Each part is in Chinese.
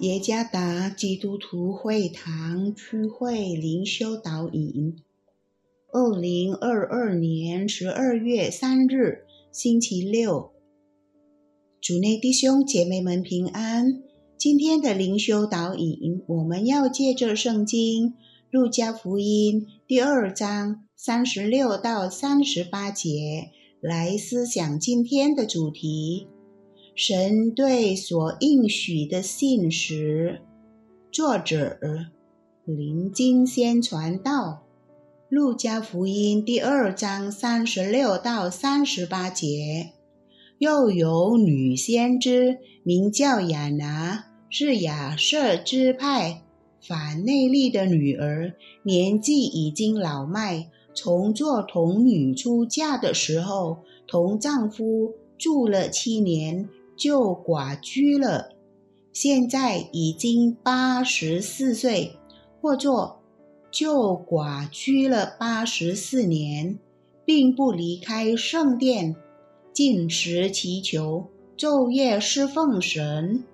耶加达基督徒会堂区会灵修导引，二零二二年十二月三日，星期六，主内弟兄姐妹们平安。今天的灵修导引，我们要借着圣经《路加福音》第二章三十六到三十八节来思想今天的主题。神对所应许的信实，作者林金先传道，《路加福音》第二章三十六到三十八节，又有女先知名叫亚拿，是亚瑟支派反内利的女儿，年纪已经老迈，从做童女出嫁的时候，同丈夫住了七年。就寡居了，现在已经八十四岁，或作就寡居了八十四年，并不离开圣殿，进食祈求，昼夜侍奉神。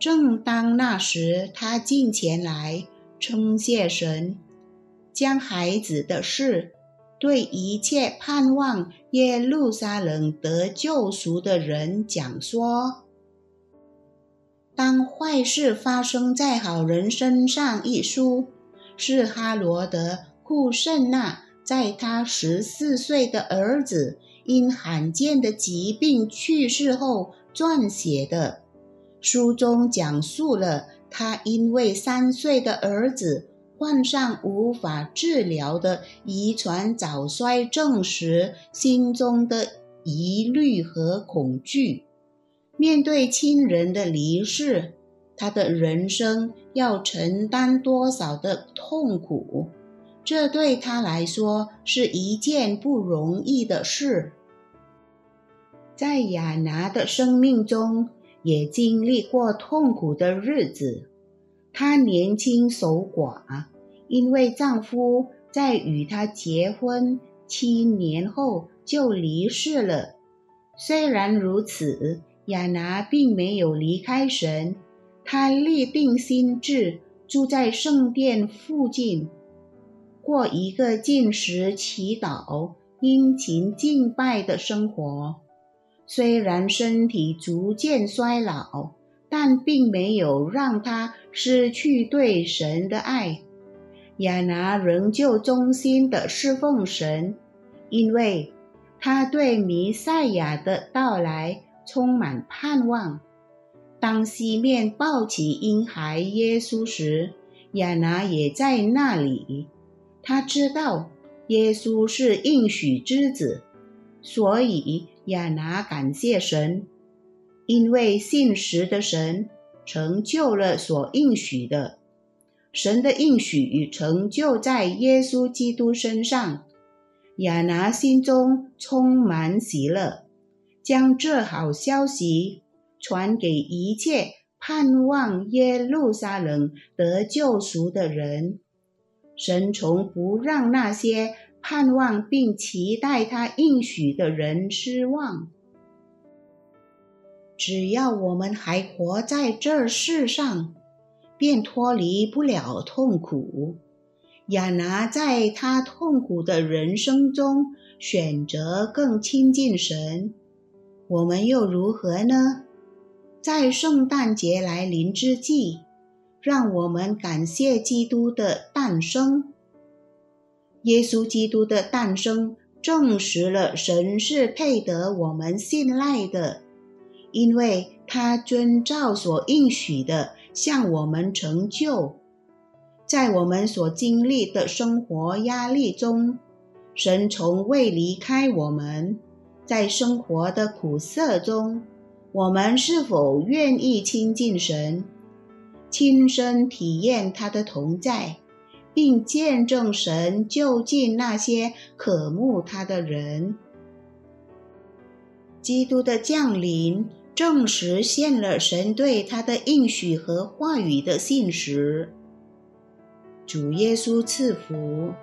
正当那时，他进前来称谢神，将孩子的事。对一切盼望耶路撒冷得救赎的人讲说：当坏事发生在好人身上一书，是哈罗德库圣纳在他十四岁的儿子因罕见的疾病去世后撰写的。书中讲述了他因为三岁的儿子。患上无法治疗的遗传早衰症时，心中的疑虑和恐惧，面对亲人的离世，他的人生要承担多少的痛苦？这对他来说是一件不容易的事。在亚拿的生命中，也经历过痛苦的日子。她年轻守寡，因为丈夫在与她结婚七年后就离世了。虽然如此，亚拿并没有离开神，她立定心志，住在圣殿附近，过一个进食、祈祷、殷勤敬拜的生活。虽然身体逐渐衰老。但并没有让他失去对神的爱。亚拿仍旧忠心的侍奉神，因为他对弥赛亚的到来充满盼望。当西面抱起婴孩耶稣时，亚拿也在那里。他知道耶稣是应许之子，所以亚拿感谢神。因为信实的神成就了所应许的，神的应许成就在耶稣基督身上。亚拿心中充满喜乐，将这好消息传给一切盼望耶路撒冷得救赎的人。神从不让那些盼望并期待他应许的人失望。只要我们还活在这世上，便脱离不了痛苦。亚拿在他痛苦的人生中选择更亲近神，我们又如何呢？在圣诞节来临之际，让我们感谢基督的诞生。耶稣基督的诞生证实了神是配得我们信赖的。因为他遵照所应许的向我们成就，在我们所经历的生活压力中，神从未离开我们。在生活的苦涩中，我们是否愿意亲近神，亲身体验他的同在，并见证神就近那些渴慕他的人？基督的降临。正实现了神对他的应许和话语的信实。主耶稣赐福。